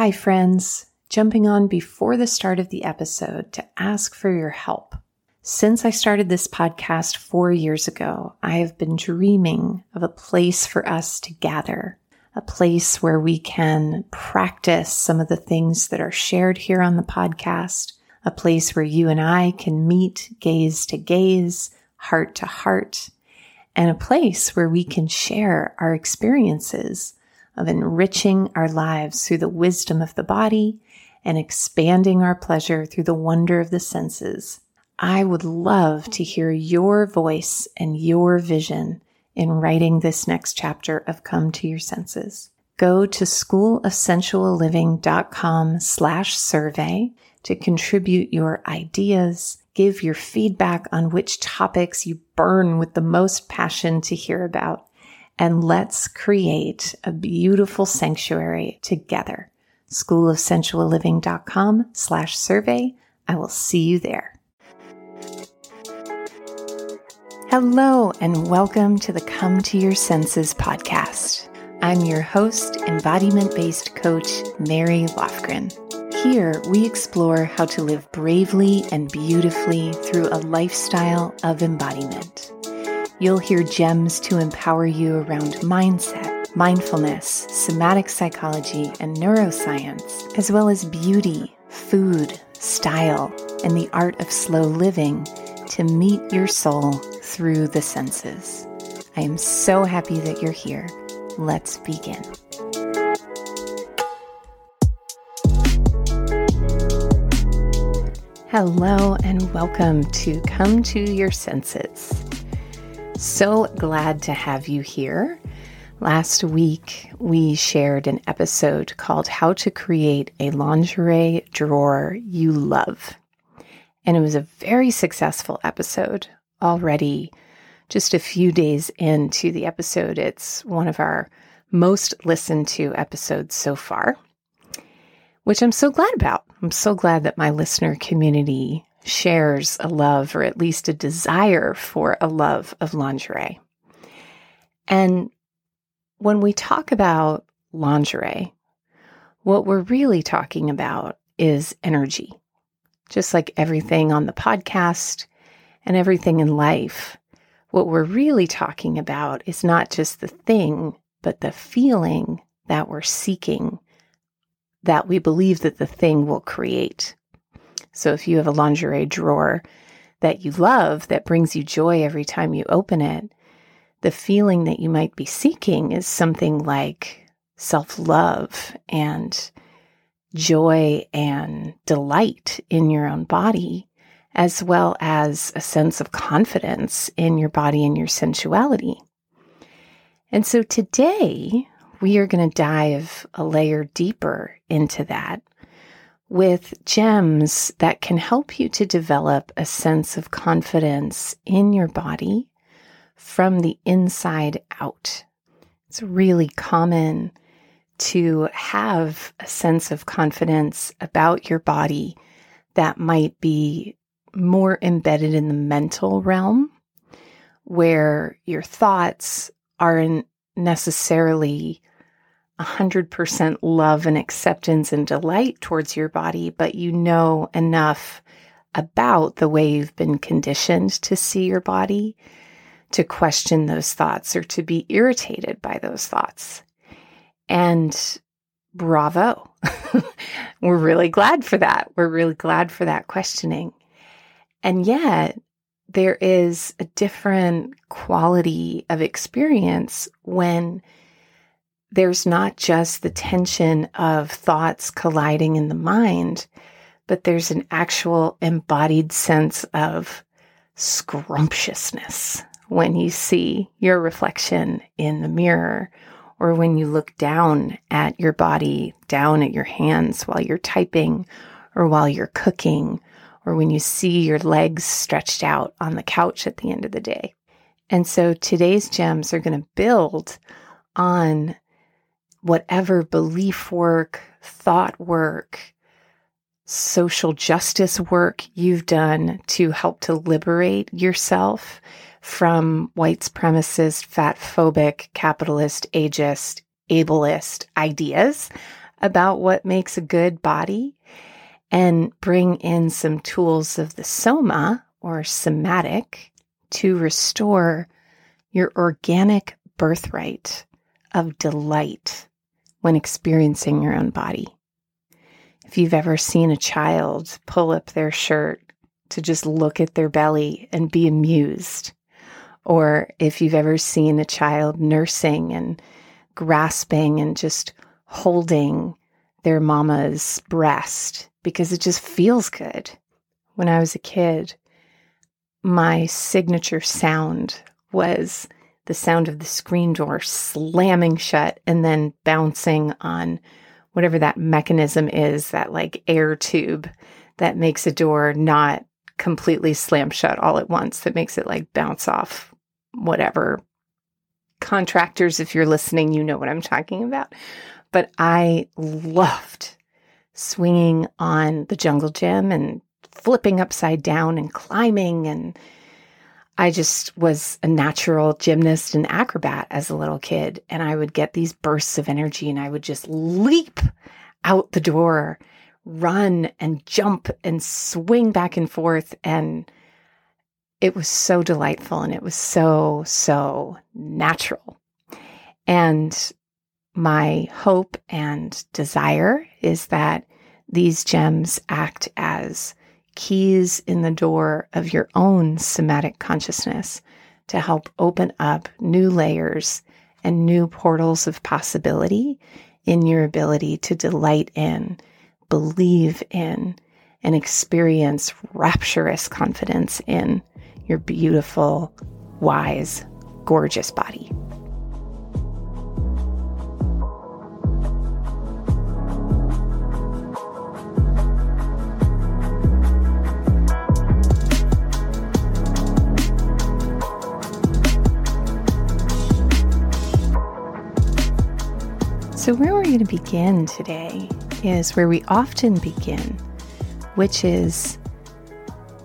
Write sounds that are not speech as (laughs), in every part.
Hi, friends. Jumping on before the start of the episode to ask for your help. Since I started this podcast four years ago, I have been dreaming of a place for us to gather, a place where we can practice some of the things that are shared here on the podcast, a place where you and I can meet gaze to gaze, heart to heart, and a place where we can share our experiences of enriching our lives through the wisdom of the body and expanding our pleasure through the wonder of the senses. I would love to hear your voice and your vision in writing this next chapter of Come to Your Senses. Go to schoolofsensualliving.com slash survey to contribute your ideas, give your feedback on which topics you burn with the most passion to hear about, and let's create a beautiful sanctuary together. Schoolofsensualliving.com slash survey. I will see you there. Hello and welcome to the Come to Your Senses podcast. I'm your host, embodiment based coach, Mary Lofgren. Here, we explore how to live bravely and beautifully through a lifestyle of embodiment. You'll hear gems to empower you around mindset, mindfulness, somatic psychology, and neuroscience, as well as beauty, food, style, and the art of slow living to meet your soul through the senses. I am so happy that you're here. Let's begin. Hello, and welcome to Come to Your Senses. So glad to have you here. Last week, we shared an episode called How to Create a Lingerie Drawer You Love. And it was a very successful episode already. Just a few days into the episode, it's one of our most listened to episodes so far which I'm so glad about. I'm so glad that my listener community shares a love or at least a desire for a love of lingerie. And when we talk about lingerie, what we're really talking about is energy. Just like everything on the podcast and everything in life, what we're really talking about is not just the thing, but the feeling that we're seeking that we believe that the thing will create. So if you have a lingerie drawer that you love, that brings you joy every time you open it, the feeling that you might be seeking is something like self love and joy and delight in your own body, as well as a sense of confidence in your body and your sensuality. And so today, we are going to dive a layer deeper into that with gems that can help you to develop a sense of confidence in your body from the inside out. It's really common to have a sense of confidence about your body that might be more embedded in the mental realm, where your thoughts aren't necessarily 100% love and acceptance and delight towards your body, but you know enough about the way you've been conditioned to see your body to question those thoughts or to be irritated by those thoughts. And bravo. (laughs) We're really glad for that. We're really glad for that questioning. And yet, there is a different quality of experience when there's not just the tension of thoughts colliding in the mind, but there's an actual embodied sense of scrumptiousness when you see your reflection in the mirror or when you look down at your body, down at your hands while you're typing or while you're cooking, or when you see your legs stretched out on the couch at the end of the day. And so today's gems are going to build on whatever belief work, thought work, social justice work you've done to help to liberate yourself from white supremacist, fat phobic, capitalist, ageist, ableist ideas about what makes a good body and bring in some tools of the soma or somatic to restore your organic birthright of delight when experiencing your own body. If you've ever seen a child pull up their shirt to just look at their belly and be amused, or if you've ever seen a child nursing and grasping and just holding their mama's breast because it just feels good. When I was a kid, my signature sound was the sound of the screen door slamming shut and then bouncing on whatever that mechanism is, that like air tube that makes a door not completely slam shut all at once, that makes it like bounce off whatever. Contractors, if you're listening, you know what I'm talking about. But I loved swinging on the jungle gym and flipping upside down and climbing. And I just was a natural gymnast and acrobat as a little kid. And I would get these bursts of energy and I would just leap out the door, run and jump and swing back and forth. And it was so delightful and it was so, so natural. And my hope and desire is that these gems act as keys in the door of your own somatic consciousness to help open up new layers and new portals of possibility in your ability to delight in, believe in, and experience rapturous confidence in your beautiful, wise, gorgeous body. So, where we're going to begin today is where we often begin, which is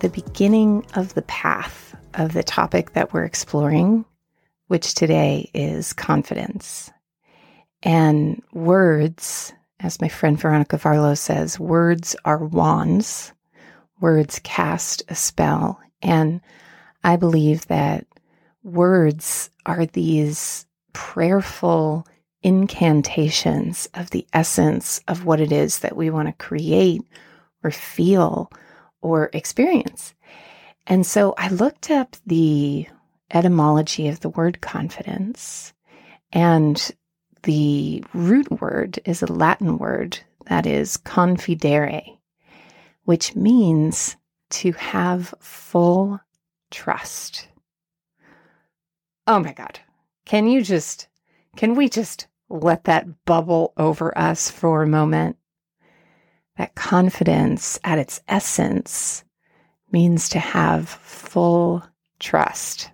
the beginning of the path of the topic that we're exploring, which today is confidence. And words, as my friend Veronica Varlow says, words are wands, words cast a spell. And I believe that words are these prayerful incantations of the essence of what it is that we want to create or feel or experience. And so I looked up the etymology of the word confidence, and the root word is a Latin word that is confidere, which means to have full trust. Oh my God. Can you just, can we just let that bubble over us for a moment. That confidence at its essence means to have full trust.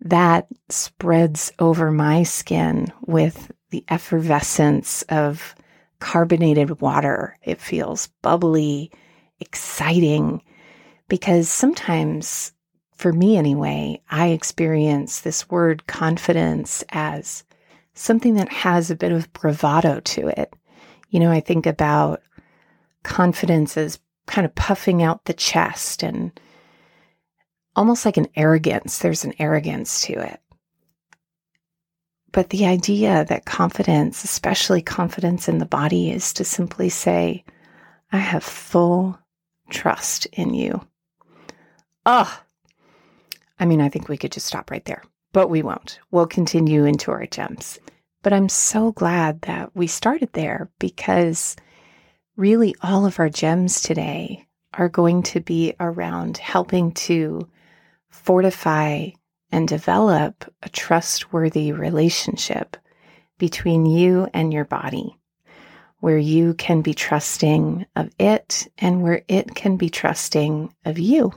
That spreads over my skin with the effervescence of carbonated water. It feels bubbly, exciting, because sometimes, for me anyway, I experience this word confidence as something that has a bit of bravado to it. You know, I think about confidence as kind of puffing out the chest and almost like an arrogance. There's an arrogance to it. But the idea that confidence, especially confidence in the body, is to simply say, I have full trust in you. Oh, I mean, I think we could just stop right there but we won't. We'll continue into our gems. But I'm so glad that we started there because really all of our gems today are going to be around helping to fortify and develop a trustworthy relationship between you and your body, where you can be trusting of it and where it can be trusting of you.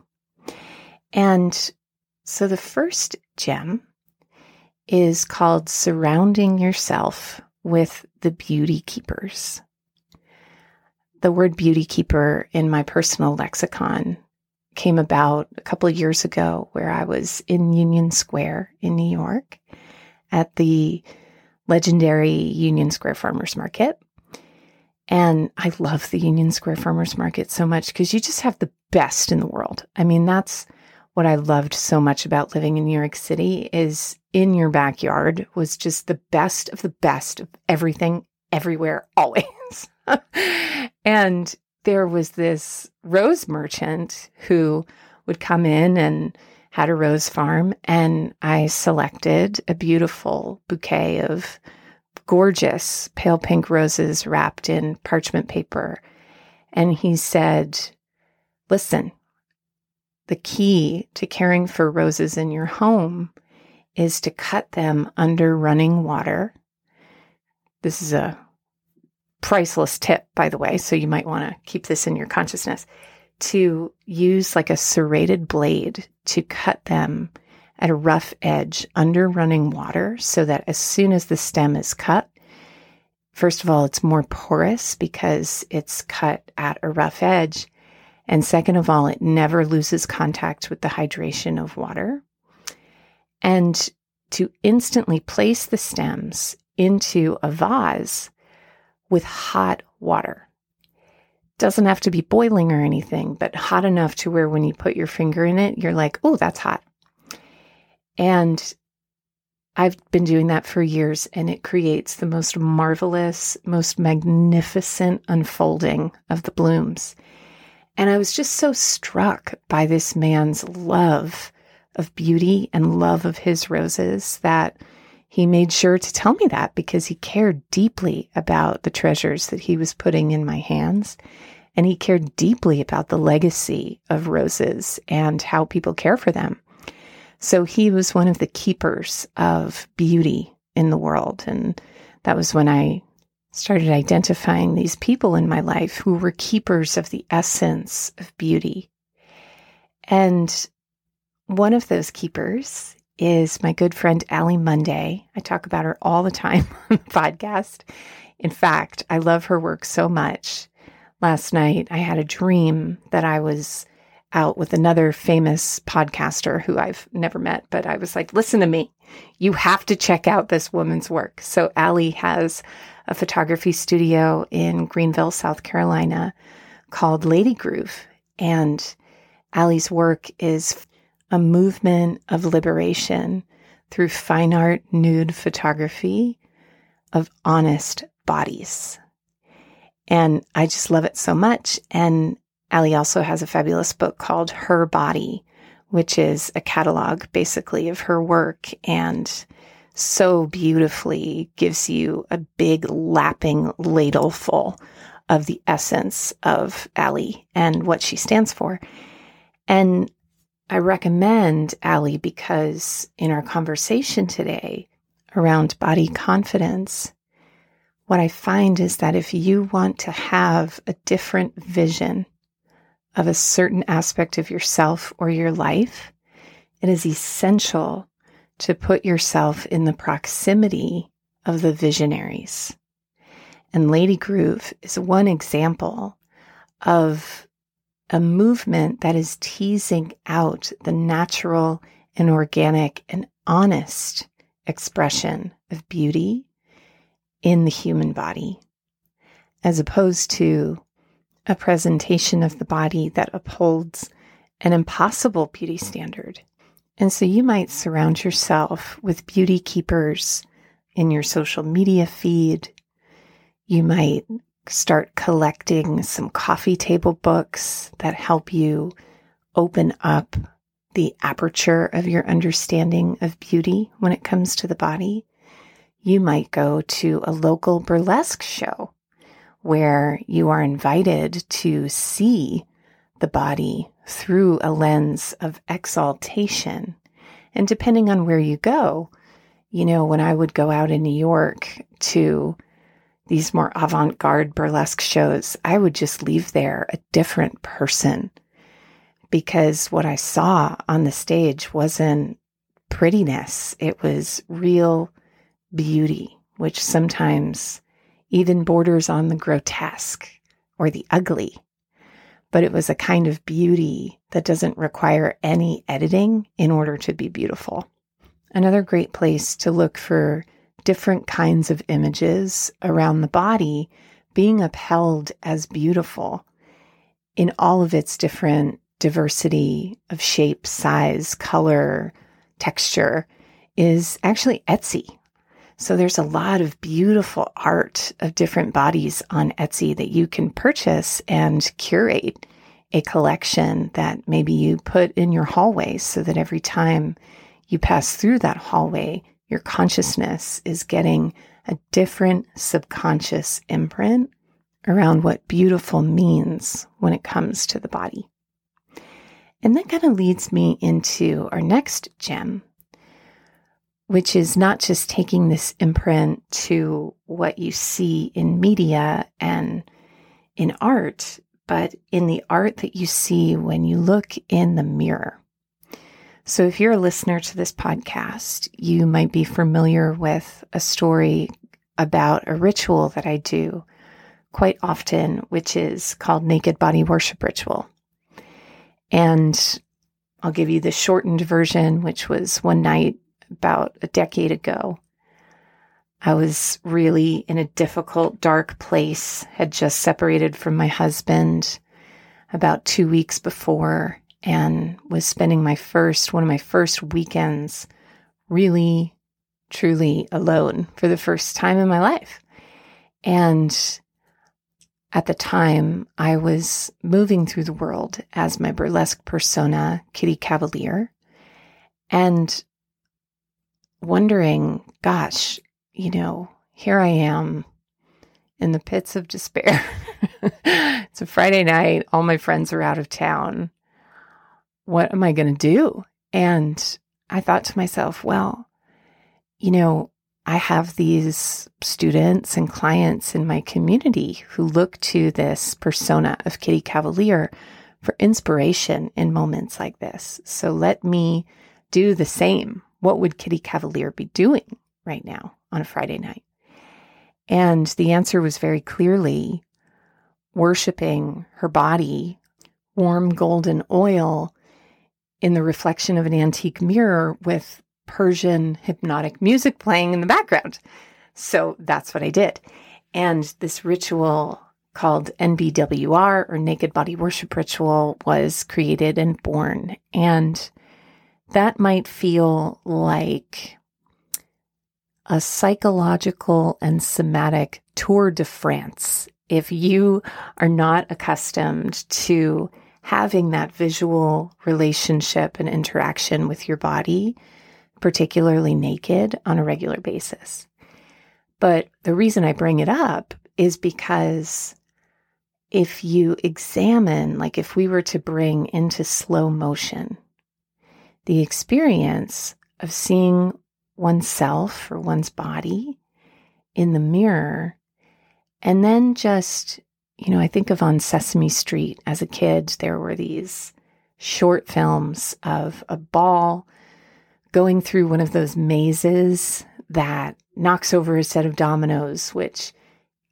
And so the first gem is called Surrounding Yourself with the Beauty Keepers. The word beauty keeper in my personal lexicon came about a couple of years ago where I was in Union Square in New York at the legendary Union Square Farmers Market. And I love the Union Square Farmers Market so much because you just have the best in the world. I mean, that's what I loved so much about living in New York City is in your backyard was just the best of the best of everything everywhere (laughs) always. and there was this rose merchant who would come in and had a rose farm and I selected a beautiful bouquet of gorgeous pale pink roses wrapped in parchment paper. And he said, Listen, the key to caring for roses in your home is to cut them under running water. This is a priceless tip, by the way, so you might want to keep this in your consciousness to use like a serrated blade to cut them at a rough edge under running water so that as soon as the stem is cut, first of all, it's more porous because it's cut at a rough edge. And second of all, it never loses contact with the hydration of water. And to instantly place the stems into a vase with hot water. Doesn't have to be boiling or anything, but hot enough to where when you put your finger in it, you're like, oh, that's hot. And I've been doing that for years, and it creates the most marvelous, most magnificent unfolding of the blooms. And I was just so struck by this man's love of beauty and love of his roses that he made sure to tell me that because he cared deeply about the treasures that he was putting in my hands. And he cared deeply about the legacy of roses and how people care for them. So he was one of the keepers of beauty in the world. And that was when I started identifying these people in my life who were keepers of the essence of beauty. And one of those keepers is my good friend Allie Monday. I talk about her all the time (laughs) on the podcast. In fact, I love her work so much. Last night, I had a dream that I was out with another famous podcaster who I've never met, but I was like, listen to me. You have to check out this woman's work. So, Allie has a photography studio in Greenville, South Carolina called Lady Groove. And Allie's work is a movement of liberation through fine art nude photography of honest bodies. And I just love it so much. And Allie also has a fabulous book called Her Body, which is a catalog basically of her work and so beautifully gives you a big lapping ladle full of the essence of Allie and what she stands for. And I recommend Allie because in our conversation today around body confidence, what I find is that if you want to have a different vision of a certain aspect of yourself or your life, it is essential to put yourself in the proximity of the visionaries. And Lady Groove is one example of a movement that is teasing out the natural and organic and honest expression of beauty in the human body, as opposed to a presentation of the body that upholds an impossible beauty standard. And so you might surround yourself with beauty keepers in your social media feed. You might start collecting some coffee table books that help you open up the aperture of your understanding of beauty when it comes to the body. You might go to a local burlesque show where you are invited to see the body through a lens of exaltation. And depending on where you go, you know, when I would go out in New York to these more avant garde burlesque shows, I would just leave there a different person because what I saw on the stage wasn't prettiness, it was real beauty, which sometimes even borders on the grotesque or the ugly. But it was a kind of beauty that doesn't require any editing in order to be beautiful. Another great place to look for different kinds of images around the body being upheld as beautiful in all of its different diversity of shape, size, color, texture is actually Etsy. So there's a lot of beautiful art of different bodies on Etsy that you can purchase and curate a collection that maybe you put in your hallway so that every time you pass through that hallway, your consciousness is getting a different subconscious imprint around what beautiful means when it comes to the body. And that kind of leads me into our next gem, which is not just taking this imprint to what you see in media and in art, but in the art that you see when you look in the mirror. So, if you're a listener to this podcast, you might be familiar with a story about a ritual that I do quite often, which is called Naked Body Worship Ritual. And I'll give you the shortened version, which was one night about a decade ago. I was really in a difficult, dark place, had just separated from my husband about two weeks before, and was spending my first, one of my first weekends really, truly alone for the first time in my life. And at the time, I was moving through the world as my burlesque persona, Kitty Cavalier, and wondering, gosh, you know, here I am in the pits of despair. (laughs) it's a Friday night. All my friends are out of town. What am I going to do? And I thought to myself, well, you know, I have these students and clients in my community who look to this persona of Kitty Cavalier for inspiration in moments like this. So let me do the same. What would Kitty Cavalier be doing right now on a Friday night? And the answer was very clearly worshiping her body, warm golden oil in the reflection of an antique mirror with Persian hypnotic music playing in the background. So that's what I did. And this ritual called NBWR or Naked Body Worship Ritual was created and born. And that might feel like a psychological and somatic tour de France if you are not accustomed to having that visual relationship and interaction with your body particularly naked, on a regular basis. But the reason I bring it up is because if you examine, like if we were to bring into slow motion the experience of seeing oneself or one's body in the mirror, and then just, you know, I think of on Sesame Street as a kid, there were these short films of a ball going through one of those mazes that knocks over a set of dominoes, which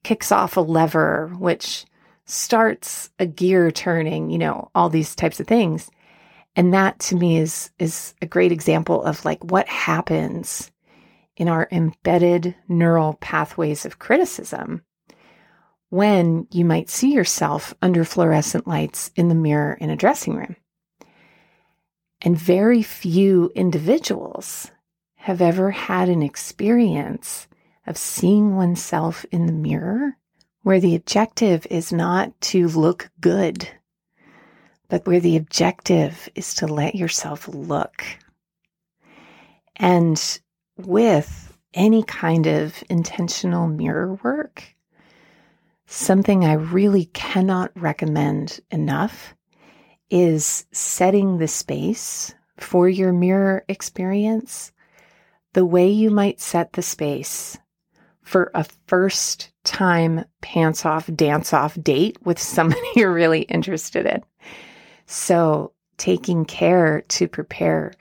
kicks off a lever, which starts a gear turning, you know, all these types of things. And that to me is is a great example of like what happens in our embedded neural pathways of criticism when you might see yourself under fluorescent lights in the mirror in a dressing room. And very few individuals have ever had an experience of seeing oneself in the mirror where the objective is not to look good, but where the objective is to let yourself look. And with any kind of intentional mirror work, something I really cannot recommend enough is setting the space for your mirror experience the way you might set the space for a first time pants off, dance off date with somebody (laughs) you're really interested in. So, taking care to prepare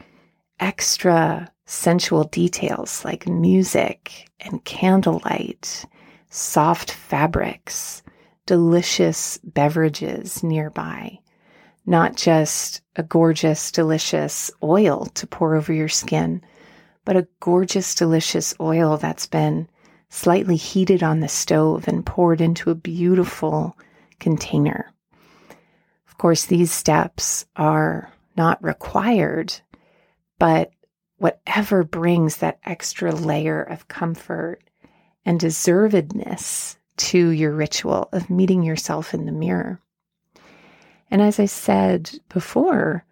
extra sensual details like music and candlelight, soft fabrics, delicious beverages nearby not just a gorgeous, delicious oil to pour over your skin, but a gorgeous, delicious oil that's been slightly heated on the stove and poured into a beautiful container. Course, these steps are not required, but whatever brings that extra layer of comfort and deservedness to your ritual of meeting yourself in the mirror. And as I said before,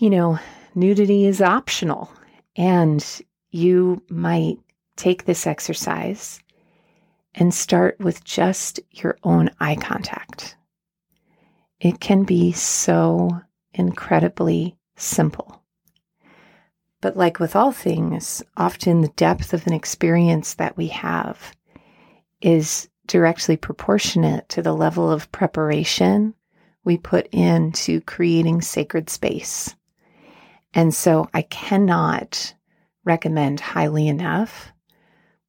you know, nudity is optional, and you might take this exercise and start with just your own eye contact. It can be so incredibly simple. But, like with all things, often the depth of an experience that we have is directly proportionate to the level of preparation we put into creating sacred space. And so I cannot recommend highly enough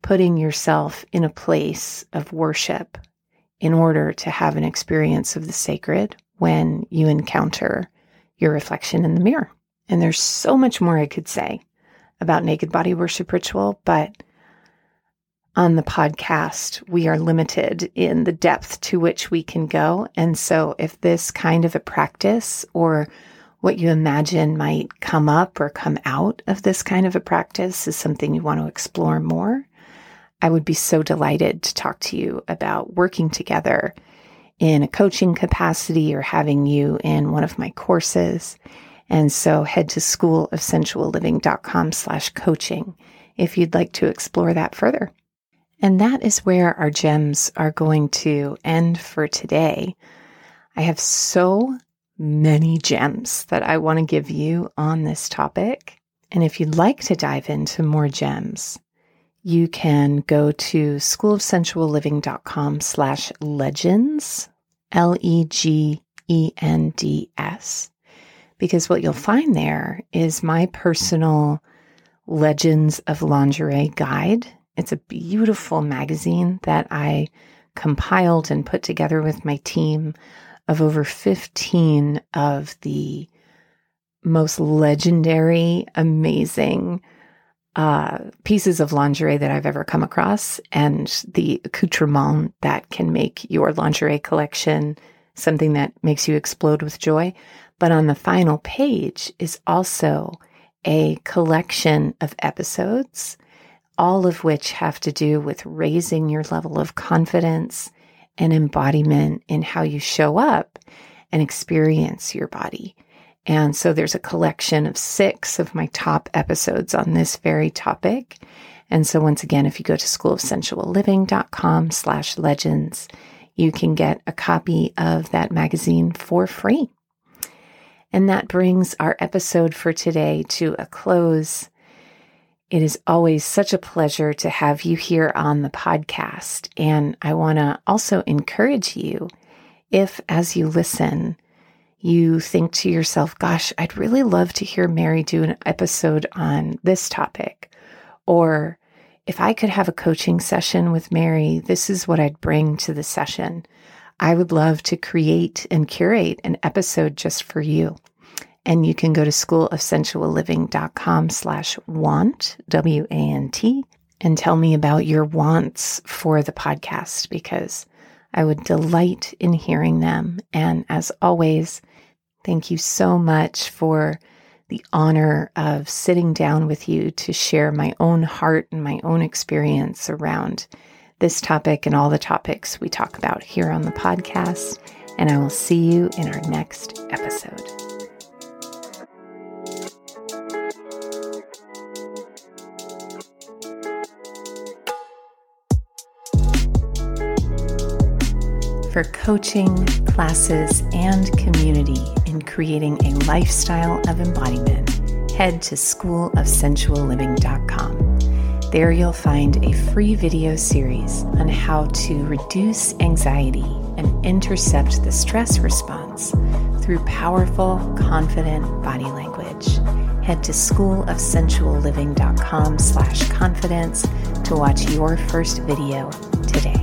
putting yourself in a place of worship in order to have an experience of the sacred when you encounter your reflection in the mirror. And there's so much more I could say about naked body worship ritual, but on the podcast, we are limited in the depth to which we can go. And so, if this kind of a practice or what you imagine might come up or come out of this kind of a practice is something you want to explore more, I would be so delighted to talk to you about working together in a coaching capacity or having you in one of my courses. And so head to schoolofsensualliving.com slash coaching if you'd like to explore that further. And that is where our gems are going to end for today. I have so many gems that I want to give you on this topic. And if you'd like to dive into more gems, you can go to schoolofsensualliving.com slash legends, L E G E N D S, because what you'll find there is my personal Legends of Lingerie guide. It's a beautiful magazine that I compiled and put together with my team of over 15 of the most legendary, amazing uh, pieces of lingerie that I've ever come across, and the accoutrement that can make your lingerie collection something that makes you explode with joy. But on the final page is also a collection of episodes all of which have to do with raising your level of confidence and embodiment in how you show up and experience your body. And so there's a collection of six of my top episodes on this very topic. And so once again, if you go to schoolofsensualliving.com slash legends, you can get a copy of that magazine for free. And that brings our episode for today to a close. It is always such a pleasure to have you here on the podcast. And I want to also encourage you if, as you listen, you think to yourself, gosh, I'd really love to hear Mary do an episode on this topic. Or if I could have a coaching session with Mary, this is what I'd bring to the session. I would love to create and curate an episode just for you. And you can go to schoolofsensualliving.com slash want, W-A-N-T, and tell me about your wants for the podcast because I would delight in hearing them. And as always, thank you so much for the honor of sitting down with you to share my own heart and my own experience around this topic and all the topics we talk about here on the podcast. And I will see you in our next episode. for coaching, classes, and community in creating a lifestyle of embodiment, head to schoolofsensualliving.com. There you'll find a free video series on how to reduce anxiety and intercept the stress response through powerful, confident body language. Head to schoolofsensualliving.com slash confidence to watch your first video today.